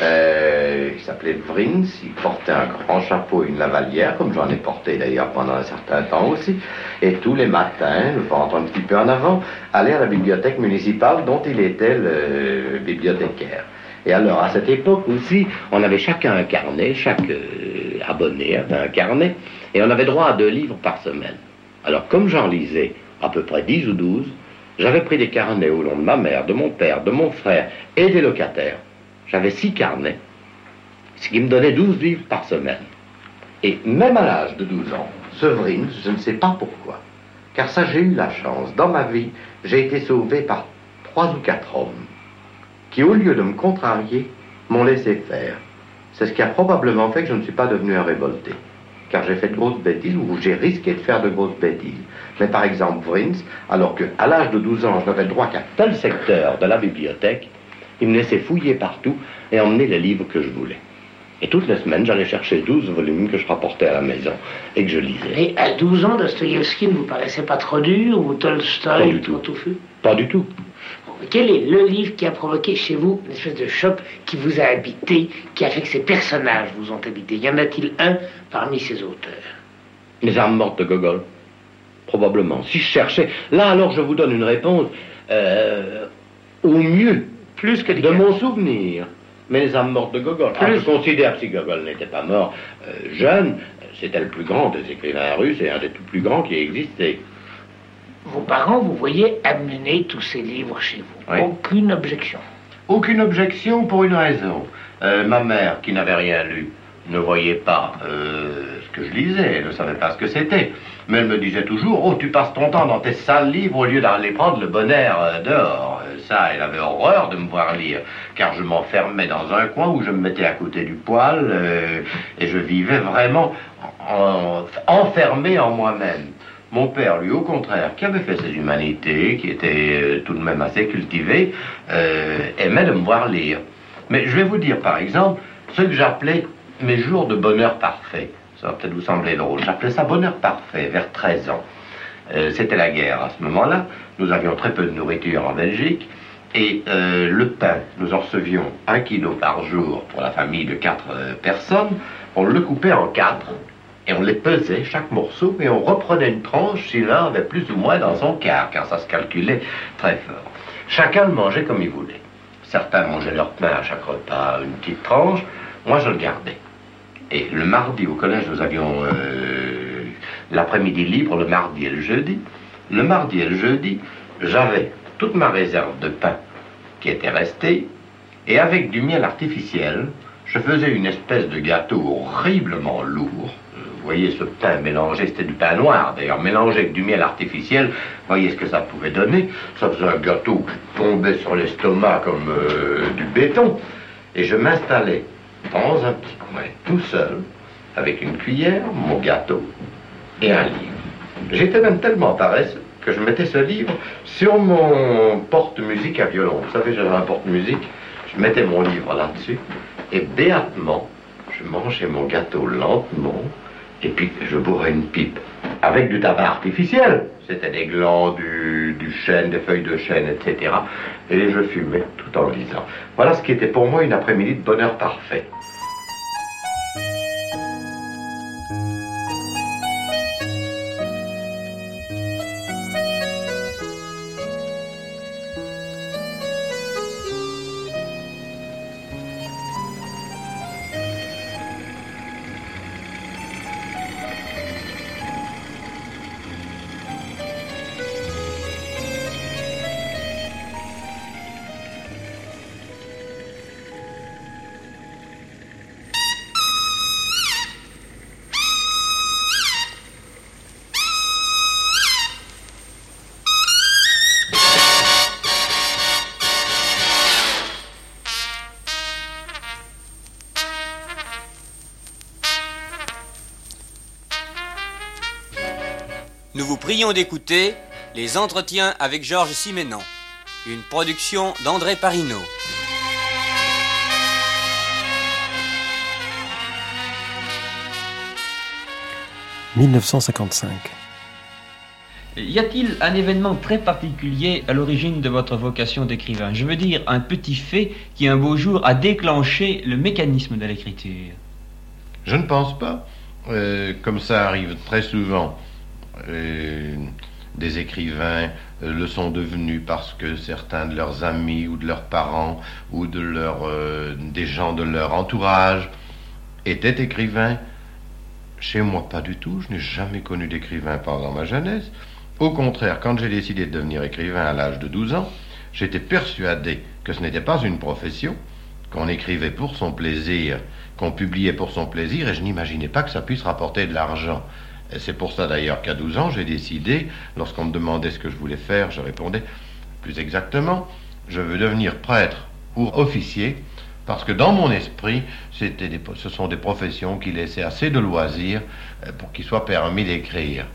Euh, il s'appelait Vrins, il portait un grand chapeau et une lavalière, comme j'en ai porté d'ailleurs pendant un certain temps aussi. Et tous les matins, je rentre un petit peu en avant, allait à la bibliothèque municipale dont il était le bibliothécaire. Et alors, à cette époque aussi, on avait chacun un carnet, chaque euh, abonné avait un carnet, et on avait droit à deux livres par semaine. Alors, comme j'en lisais à peu près 10 ou 12, j'avais pris des carnets au nom de ma mère, de mon père, de mon frère et des locataires. J'avais six carnets, ce qui me donnait 12 livres par semaine. Et même à l'âge de 12 ans, Severine, je ne sais pas pourquoi, car ça j'ai eu la chance. Dans ma vie, j'ai été sauvé par trois ou quatre hommes qui, au lieu de me contrarier, m'ont laissé faire. C'est ce qui a probablement fait que je ne suis pas devenu un révolté. Car j'ai fait de grosses bêtises ou j'ai risqué de faire de grosses bêtises. Mais par exemple, Vrins, alors qu'à l'âge de 12 ans, je n'avais droit qu'à tel secteur de la bibliothèque, il me laissait fouiller partout et emmener les livres que je voulais. Et toutes les semaines, j'allais chercher 12 volumes que je rapportais à la maison et que je lisais. Et à 12 ans, Dostoïevski ne vous paraissait pas trop dur ou Pas Tolstoï du trop tout. touffu? Pas du tout. Quel est le livre qui a provoqué chez vous une espèce de choc qui vous a habité, qui a fait que ces personnages vous ont habité? Y en a-t-il un parmi ces auteurs? Les armes mortes de Gogol. Probablement. Si je cherchais. Là, alors, je vous donne une réponse. euh, au mieux. Plus que De mon souvenir. Mais les âmes mortes de Gogol. Ah, je considère que si Gogol n'était pas mort euh, jeune, c'était le plus grand des écrivains russes et un des tout plus grands qui ait existé. Vos parents, vous voyez, amener tous ces livres chez vous. Oui. Aucune objection. Aucune objection pour une raison. Euh, ma mère, qui n'avait rien lu, ne voyait pas euh, ce que je lisais, elle ne savait pas ce que c'était. Mais elle me disait toujours Oh, tu passes ton temps dans tes sales livres au lieu d'aller prendre le bon air euh, dehors. Euh, Ça, elle avait horreur de me voir lire, car je m'enfermais dans un coin où je me mettais à côté du poêle euh, et je vivais vraiment en- enfermé en moi-même. Mon père, lui, au contraire, qui avait fait ses humanités, qui était tout de même assez cultivé, aimait de me voir lire. Mais je vais vous dire, par exemple, ce que j'appelais mes jours de bonheur parfait. Ça va peut-être vous sembler drôle. J'appelais ça bonheur parfait, vers 13 ans. Euh, C'était la guerre à ce moment-là. Nous avions très peu de nourriture en Belgique. Et euh, le pain, nous en recevions un kilo par jour pour la famille de quatre euh, personnes. On le coupait en quatre et on les pesait, chaque morceau, et on reprenait une tranche si l'un avait plus ou moins dans son quart, car ça se calculait très fort. Chacun le mangeait comme il voulait. Certains mangeaient leur pain à chaque repas, une petite tranche. Moi, je le gardais. Et le mardi, au collège, nous avions euh, l'après-midi libre, le mardi et le jeudi. Le mardi et le jeudi, j'avais toute ma réserve de pain qui était restée. Et avec du miel artificiel, je faisais une espèce de gâteau horriblement lourd. Vous voyez ce pain mélangé, c'était du pain noir d'ailleurs, mélangé avec du miel artificiel. Voyez ce que ça pouvait donner. Ça faisait un gâteau qui tombait sur l'estomac comme euh, du béton. Et je m'installais dans un petit coin, tout seul, avec une cuillère, mon gâteau et un livre. J'étais même tellement paresseux que je mettais ce livre sur mon porte-musique à violon. Vous savez, j'avais un porte-musique. Je mettais mon livre là-dessus et béatement, je mangeais mon gâteau lentement et puis je bourrais une pipe avec du tabac artificiel. C'était des glands, du, chêne, des feuilles de chêne, etc. Et je fumais tout en lisant. Voilà ce qui était pour moi une après-midi de bonheur parfait. Prions d'écouter les entretiens avec Georges Simenon, une production d'André Parino. « 1955. Y a-t-il un événement très particulier à l'origine de votre vocation d'écrivain? Je veux dire un petit fait qui un beau jour a déclenché le mécanisme de l'écriture. Je ne pense pas. Euh, comme ça arrive très souvent, euh, des écrivains euh, le sont devenus parce que certains de leurs amis ou de leurs parents ou de leur, euh, des gens de leur entourage étaient écrivains. Chez moi, pas du tout. Je n'ai jamais connu d'écrivain pendant ma jeunesse. Au contraire, quand j'ai décidé de devenir écrivain à l'âge de 12 ans, j'étais persuadé que ce n'était pas une profession, qu'on écrivait pour son plaisir, qu'on publiait pour son plaisir, et je n'imaginais pas que ça puisse rapporter de l'argent. Et c'est pour ça d'ailleurs qu'à 12 ans, j'ai décidé, lorsqu'on me demandait ce que je voulais faire, je répondais plus exactement, je veux devenir prêtre ou officier, parce que dans mon esprit, c'était des, ce sont des professions qui laissaient assez de loisirs euh, pour qu'il soit permis d'écrire.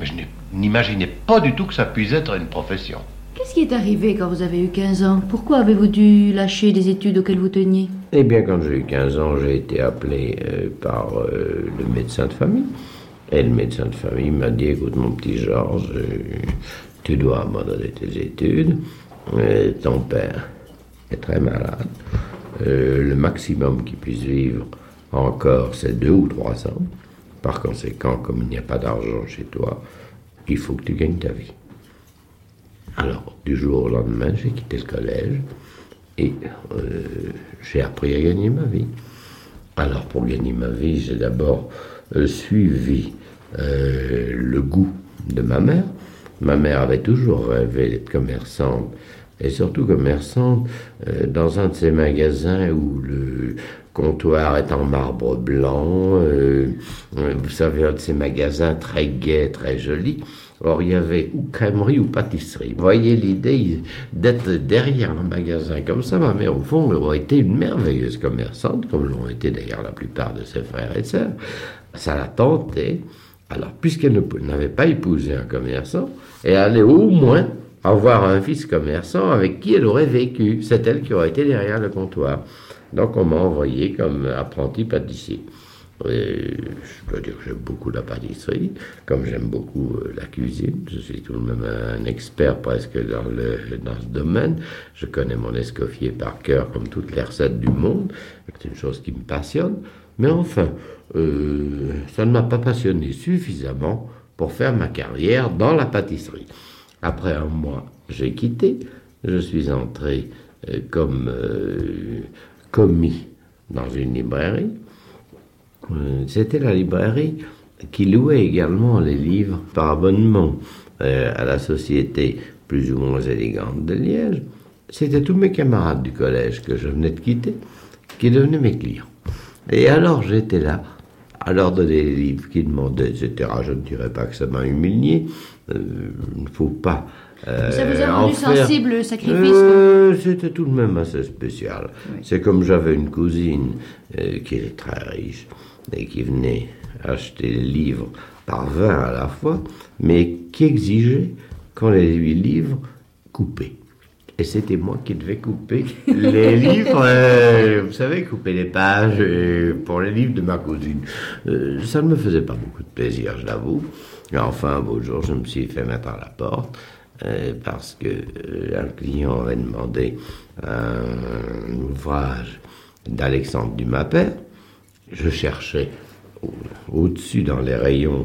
Mais je n'imaginais pas du tout que ça puisse être une profession. Qu'est-ce qui est arrivé quand vous avez eu 15 ans? Pourquoi avez-vous dû lâcher les études auxquelles vous teniez? Eh bien, quand j'ai eu 15 ans, j'ai été appelé euh, par euh, le médecin de famille. Et le médecin de famille m'a dit, écoute mon petit Georges, euh, tu dois abandonner tes études. Euh, ton père est très malade. Euh, le maximum qu'il puisse vivre encore, c'est deux ou trois ans. Par conséquent, comme il n'y a pas d'argent chez toi, il faut que tu gagnes ta vie. Alors, du jour au lendemain, j'ai quitté le collège et j'ai appris à gagner ma vie. Alors, pour gagner ma vie, j'ai d'abord suivi euh, le goût de ma mère. Ma mère avait toujours rêvé d'être commerçante, et surtout commerçante euh, dans un de ces magasins où le comptoir est en marbre blanc, euh, vous savez, un de ces magasins très gais, très jolis. Or, il y avait ou crèmerie ou pâtisserie. Vous voyez l'idée d'être derrière un magasin comme ça. Ma mère, au fond, aurait été une merveilleuse commerçante, comme l'ont été d'ailleurs la plupart de ses frères et sœurs. Ça la tentait. Alors, puisqu'elle n'avait pas épousé un commerçant, elle allait au moins avoir un fils commerçant avec qui elle aurait vécu. C'est elle qui aurait été derrière le comptoir. Donc, on m'a envoyé comme apprenti pâtissier. Je dois dire que j'aime beaucoup la pâtisserie, comme j'aime beaucoup euh, la cuisine. Je suis tout de même un expert presque dans, le, dans ce domaine. Je connais mon escoffier par cœur, comme toutes les recettes du monde. C'est une chose qui me passionne. Mais enfin, euh, ça ne m'a pas passionné suffisamment pour faire ma carrière dans la pâtisserie. Après un mois, j'ai quitté je suis entré euh, comme commis dans une librairie. Euh, C'était la librairie qui louait également les livres par abonnement euh, à la société plus ou moins élégante de Liège. C'était tous mes camarades du collège que je venais de quitter qui devenaient mes clients. Et alors j'étais là à leur donner les livres qu'ils demandaient, etc. Je ne dirais pas que ça m'a humilié. Euh, Il ne faut pas. euh, Ça vous a en rendu sensible, le sacrifice Euh, C'était tout de même assez spécial. C'est comme j'avais une cousine euh, qui était très riche et qui venait acheter les livres par 20 à la fois, mais qui exigeait qu'on les huit livres coupés. Et c'était moi qui devais couper les livres, euh, vous savez, couper les pages euh, pour les livres de ma cousine. Euh, ça ne me faisait pas beaucoup de plaisir, je l'avoue. Enfin, un beau jour, je me suis fait mettre à la porte parce que un client avait demandé un ouvrage d'Alexandre Dumas père. Je cherchais au- au-dessus dans les rayons,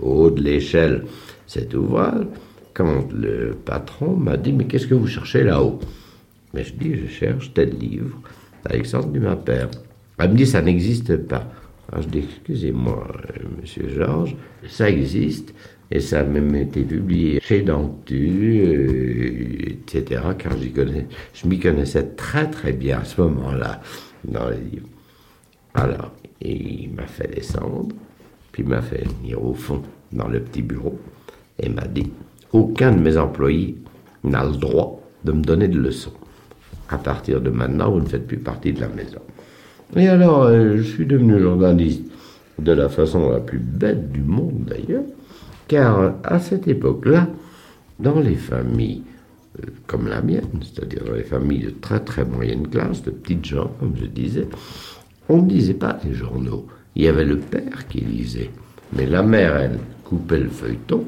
au haut de l'échelle, cet ouvrage, quand le patron m'a dit Mais qu'est-ce que vous cherchez là-haut? Mais je dis Je cherche tel livre d'Alexandre Dumas père. Elle me dit Ça n'existe pas. Alors je dis Excusez-moi, euh, monsieur Georges, ça existe. Et ça a même été publié chez Dantu, etc., car je m'y connaissais très très bien à ce moment-là dans les livres. Alors, il m'a fait descendre, puis m'a fait venir au fond dans le petit bureau et m'a dit Aucun de mes employés n'a le droit de me donner de leçons. À partir de maintenant, vous ne faites plus partie de la maison. Et alors, euh, je suis devenu journaliste de la façon la plus bête du monde d'ailleurs, car à cette époque-là, dans les familles euh, comme la mienne, c'est-à-dire dans les familles de très très moyenne classe, de petites gens, comme je disais, on ne lisait pas les journaux. Il y avait le père qui lisait, mais la mère, elle, coupait le feuilleton,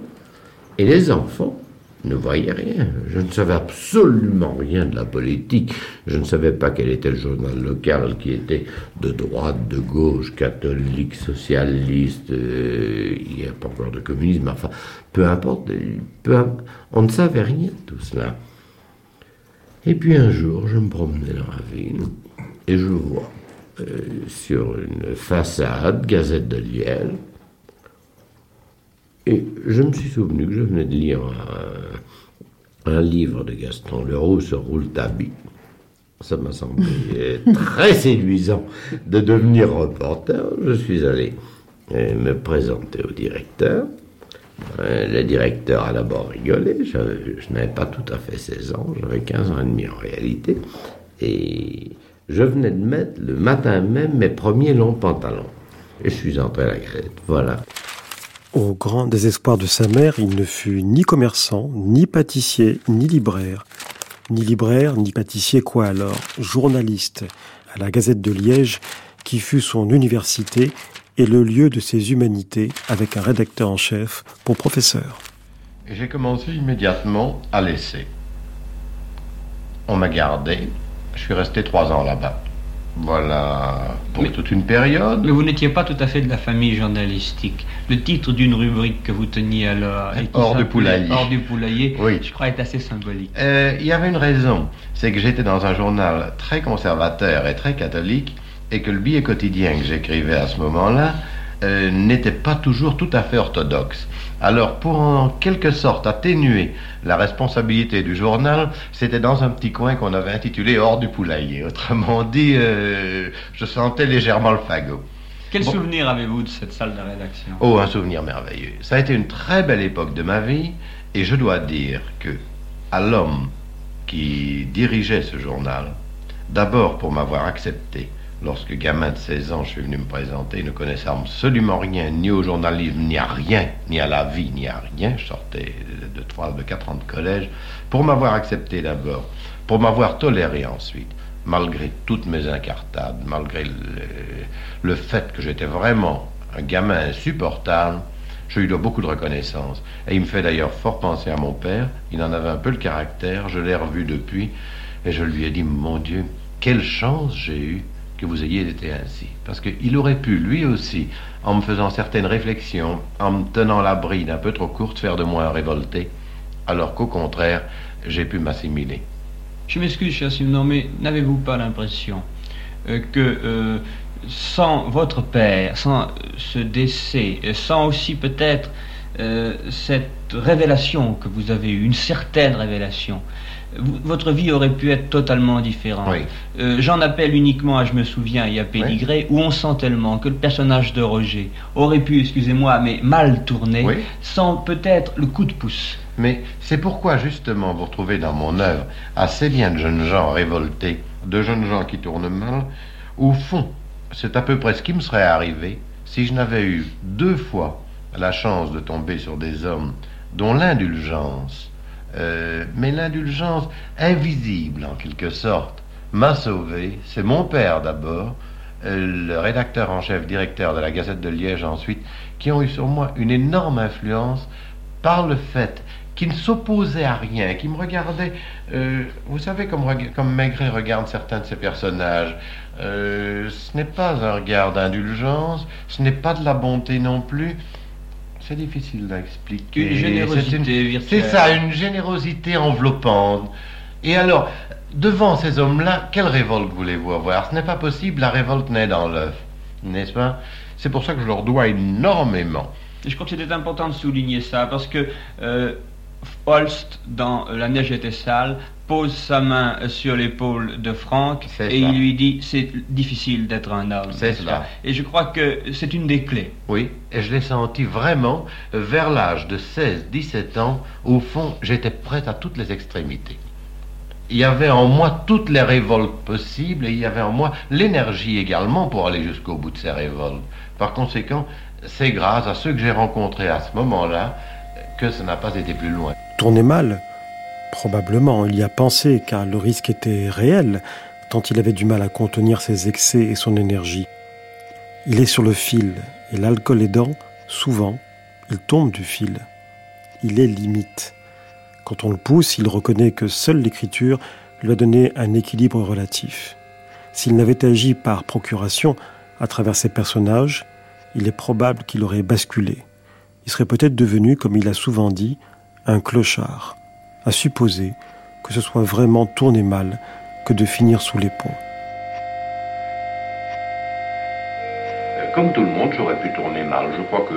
et les enfants ne voyaient rien. Je ne savais absolument rien de la politique. Je ne savais pas quel était le journal local qui était de droite, de gauche, catholique, socialiste. euh, il n'y a pas encore de communisme. Enfin, peu importe. peu on ne savait rien de tout cela. Et puis un jour, je me promenais dans la ville et je vois euh, sur une façade, Gazette de Liège, et je me suis souvenu que je venais de lire un, un livre de Gaston Leroux sur Rouletabille. Ça m'a semblé euh, très séduisant de devenir reporter. Je suis allé euh, me présenter au directeur. Le directeur a d'abord rigolé. Je, je n'avais pas tout à fait 16 ans, j'avais 15 ans et demi en réalité. Et je venais de mettre le matin même mes premiers longs pantalons. Et je suis entré à la Gazette. Voilà. Au grand désespoir de sa mère, il ne fut ni commerçant, ni pâtissier, ni libraire. Ni libraire, ni pâtissier, quoi alors? Journaliste à la Gazette de Liège, qui fut son université et le lieu de ses humanités, avec un rédacteur en chef pour professeur. Et j'ai commencé immédiatement à laisser. On m'a gardé. Je suis resté trois ans là-bas. Voilà pour toute une période. Mais vous n'étiez pas tout à fait de la famille journalistique. Le titre d'une rubrique que vous teniez alors. Hors du poulailler. Hors du poulailler, Oui. je crois, est assez symbolique. Euh, Il y avait une raison, c'est que j'étais dans un journal très conservateur et très catholique, et que le billet quotidien que j'écrivais à ce moment-là euh, n'était pas toujours tout à fait orthodoxe. Alors, pour en quelque sorte atténuer la responsabilité du journal, c'était dans un petit coin qu'on avait intitulé Hors du poulailler. Autrement dit, euh, je sentais légèrement le fagot. Quel Bon. souvenir avez-vous de cette salle de rédaction? Oh, un souvenir merveilleux. Ça a été une très belle époque de ma vie, et je dois dire que à l'homme qui dirigeait ce journal, d'abord pour m'avoir accepté, lorsque gamin de 16 ans, je suis venu me présenter, ne connaissant absolument rien, ni au journalisme, ni à rien, ni à la vie, ni à rien, je sortais de 3, de 4 ans de collège, pour m'avoir accepté d'abord, pour m'avoir toléré ensuite, malgré toutes mes incartades, malgré le, le fait que j'étais vraiment un gamin insupportable, je lui dois beaucoup de reconnaissance. Et il me fait d'ailleurs fort penser à mon père. Il en avait un peu le caractère. Je l'ai revu depuis. Et je lui ai dit, mon Dieu, quelle chance j'ai eue que vous ayez été ainsi. Parce qu'il aurait pu, lui aussi, en me faisant certaines réflexions, en me tenant la bride un peu trop courte, faire de moi un révolté. alors qu'au contraire, j'ai pu m'assimiler. Je m'excuse, cher Simon, mais n'avez-vous pas l'impression euh, que euh, sans votre père, sans ce décès, sans aussi peut-être euh, cette révélation que vous avez eue, une certaine révélation, votre vie aurait pu être totalement différente. Euh, J'en appelle uniquement à Je me souviens et à Pédigré, où on sent tellement que le personnage de Roger aurait pu, excusez-moi, mais mal tourner, sans peut-être le coup de pouce. Mais c'est pourquoi justement vous retrouvez dans mon œuvre assez bien de jeunes gens révoltés, de jeunes gens qui tournent mal. Au fond, c'est à peu près ce qui me serait arrivé si je n'avais eu deux fois la chance de tomber sur des hommes dont l'indulgence, euh, mais l'indulgence invisible en quelque sorte, m'a sauvé. C'est mon père d'abord, euh, le rédacteur en chef, directeur de la Gazette de Liège ensuite, qui ont eu sur moi une énorme influence par le fait qu'ils ne s'opposaient à rien, qu'ils me regardaient, euh, vous savez comme, Maigret regarde certains de ses personnages, ce n'est pas un regard d'indulgence, ce n'est pas de la bonté non plus, c'est difficile à expliquer. Une générosité C'est une- virtuelle. C'est ça, une générosité enveloppante. Et alors, devant ces hommes-là, quelle révolte voulez-vous avoir? Ce n'est pas possible, la révolte naît dans l'œuf, n'est-ce pas? C'est pour ça que je leur dois énormément. Et je crois que c'était important de souligner ça, parce que euh, Holst, dans La neige était sale, pose sa main sur l'épaule de Franck et ça. il lui dit c'est difficile d'être un homme. C'est pas? Et je crois que c'est une des clés. Oui, et je l'ai senti vraiment vers l'âge de 16-17 ans. Au fond, j'étais prêt à toutes les extrémités. Il y avait en moi toutes les révoltes possibles et il y avait en moi l'énergie également pour aller jusqu'au bout de ces révoltes. Par conséquent, c'est grâce à ceux que j'ai rencontrés à ce moment-là que ça n'a pas été plus loin. Tourner mal Probablement, il y a pensé, car le risque était réel, tant il avait du mal à contenir ses excès et son énergie. Il est sur le fil, et l'alcool aidant, souvent, il tombe du fil. Il est limite. Quand on le pousse, il reconnaît que seule l'écriture lui a donné un équilibre relatif. S'il n'avait agi par procuration à travers ses personnages, il est probable qu'il aurait basculé. Il serait peut-être devenu, comme il a souvent dit, un clochard, à supposer que ce soit vraiment tourner mal que de finir sous les ponts. Comme tout le monde, j'aurais pu tourner mal. Je crois que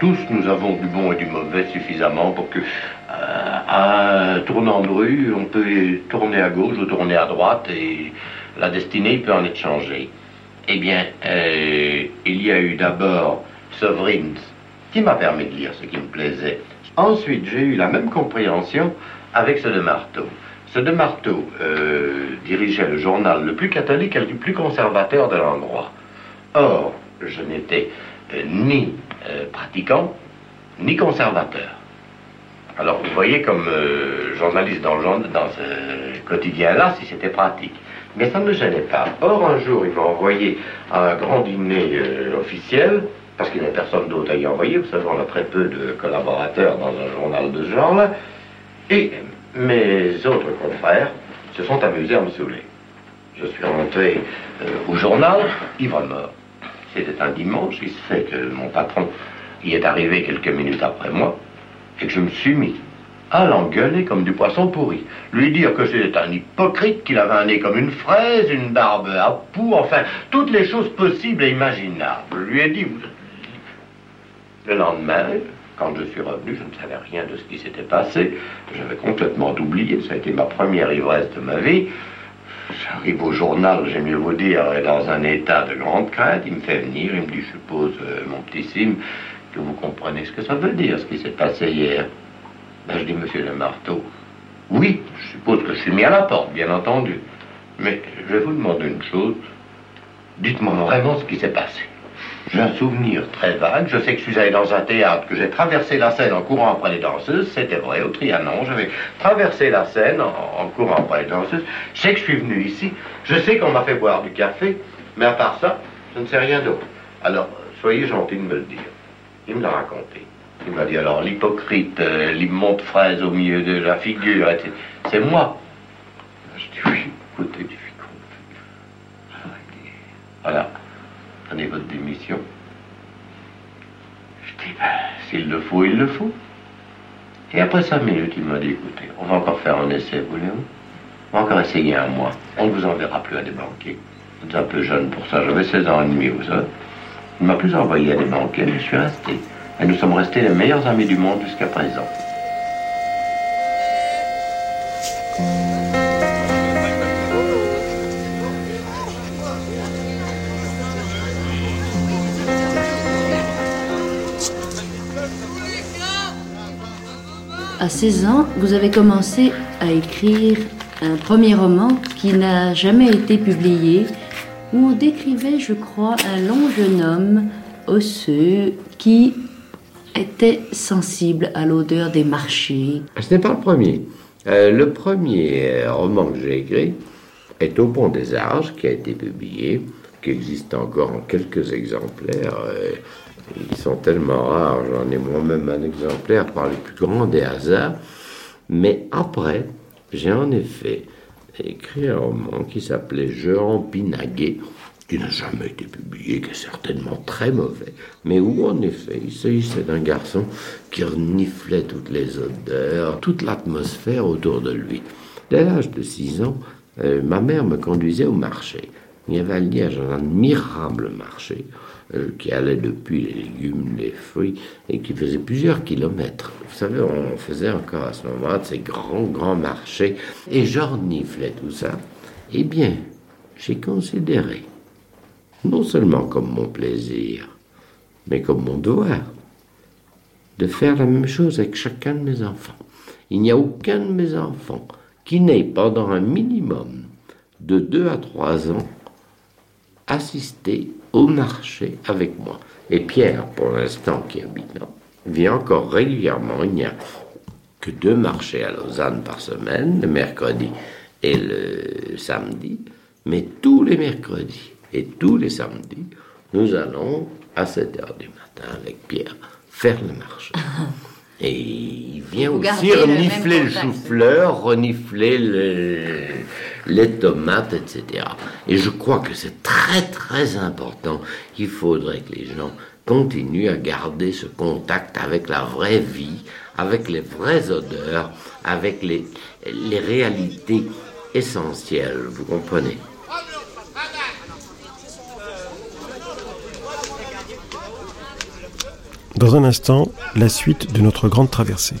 tous nous avons du bon et du mauvais suffisamment pour que, euh, à un tournant de rue, on peut tourner à gauche ou tourner à droite et la destinée peut en être changée. Eh bien, euh, il y a eu d'abord Sovereigns qui m'a permis de lire ce qui me plaisait. Ensuite, j'ai eu la même compréhension avec ce de Marteau. Ce de Marteau euh, dirigeait le journal le plus catholique et le plus conservateur de l'endroit. Or, je n'étais euh, ni euh, pratiquant, ni conservateur. Alors, vous voyez, comme journaliste dans, le dans ce quotidien-là, si c'était pratique. Mais ça ne me gênait pas. Or, un jour, il m'a envoyé à un grand dîner officiel, parce qu'il n'y avait personne d'autre à y envoyer. Vous savez, on a très peu de collaborateurs dans un journal de ce genre-là. Et mes autres confrères se sont amusés à me saouler. Je suis rentré euh, au journal, ivre mort. C'était un dimanche, il se fait que mon patron y est arrivé quelques minutes après moi, et que je me suis mis à l'engueuler comme du poisson pourri. Lui dire que c'était un hypocrite, qu'il avait un nez comme une fraise, une barbe à poux, enfin, toutes les choses possibles et imaginables. Je lui ai dit, vous- le lendemain, quand je suis revenu, je ne savais rien de ce qui s'était passé. J'avais complètement oublié. Ça a été ma première ivresse de ma vie. J'arrive au journal, j'aime mieux vous dire, dans un état de grande crainte. Il me fait venir, il me dit, je suppose, euh, mon petit Sim, que vous comprenez ce que ça veut dire, ce qui s'est passé hier. Ben, je dis, monsieur le marteau, oui, je suppose que je suis mis à la porte, bien entendu. Mais je vais vous demander une chose. Dites-moi vraiment ce qui s'est passé. J'ai un souvenir très vague. Je sais que je suis allé dans un théâtre, que j'ai traversé la scène en courant après les danseuses. C'était vrai, au Trianon. J'avais traversé la scène en, courant après les danseuses. Je sais que je suis venu ici. Je sais qu'on m'a fait boire du café. Mais à part ça, je ne sais rien d'autre. Alors, soyez gentil de me le dire. Il me l'a raconté. Il m'a dit alors, l'hypocrite, euh, l'immonde fraise au milieu de la figure, c'est moi. Je dis oui, écoutez, du Alors, il dit, Voilà, votre démission. Je dis, ben, s'il le faut, il le faut. Et après cinq minutes, il m'a dit, écoutez, on va encore faire un essai, voulez-vous? On va encore essayer un mois. On ne vous enverra plus à des banquiers. Vous êtes un peu jeune pour ça, j'avais 16 ans et demi, vous savez. Il m'a plus envoyé à des banquiers, mais je suis resté. Et nous sommes restés les meilleurs amis du monde jusqu'à présent. À 16 ans, vous avez commencé à écrire un premier roman qui n'a jamais été publié, où on décrivait, je crois, un long jeune homme osseux qui était sensible à l'odeur des marchés. Ce n'est pas le premier. Euh, le premier euh, roman que j'ai écrit est Au Pont des Arches, qui a été publié, qui existe encore en quelques exemplaires. Euh, ils sont tellement rares, j'en ai moi-même un exemplaire par les plus grands des hasards. Mais après, j'ai en effet écrit un roman qui s'appelait Je Pinaguet, qui n'a jamais été publié, qui est certainement très mauvais, mais où en effet il s'agissait d'un garçon qui reniflait toutes les odeurs, toute l'atmosphère autour de lui. Dès l'âge de 6 ans, euh, ma mère me conduisait au marché. Il y avait Liège un admirable marché euh, qui allait depuis les légumes, les fruits, et qui faisait plusieurs kilomètres. Vous savez, on faisait encore à ce moment-là ces grands, grands marchés, et j'orniflais tout ça. Eh bien, j'ai considéré, non seulement comme mon plaisir, mais comme mon devoir, de faire la même chose avec chacun de mes enfants. Il n'y a aucun de mes enfants qui n'ait pendant un minimum de 2 à 3 ans assisté au marché avec moi. Et Pierre, pour l'instant, qui habite là, vient encore régulièrement. Il n'y a que deux marchés à Lausanne par semaine, le mercredi et le samedi. Mais tous les mercredis et tous les samedis, nous allons à 7 heures du matin avec Pierre faire le marché. Et il vient aussi renifler le, chou-fleur, renifler les tomates, etc. Et je crois que c'est très très important. Il faudrait que les gens continuent à garder ce contact avec la vraie vie, avec les vraies odeurs, avec les réalités essentielles, vous comprenez? Dans un instant, la suite de notre grande traversée.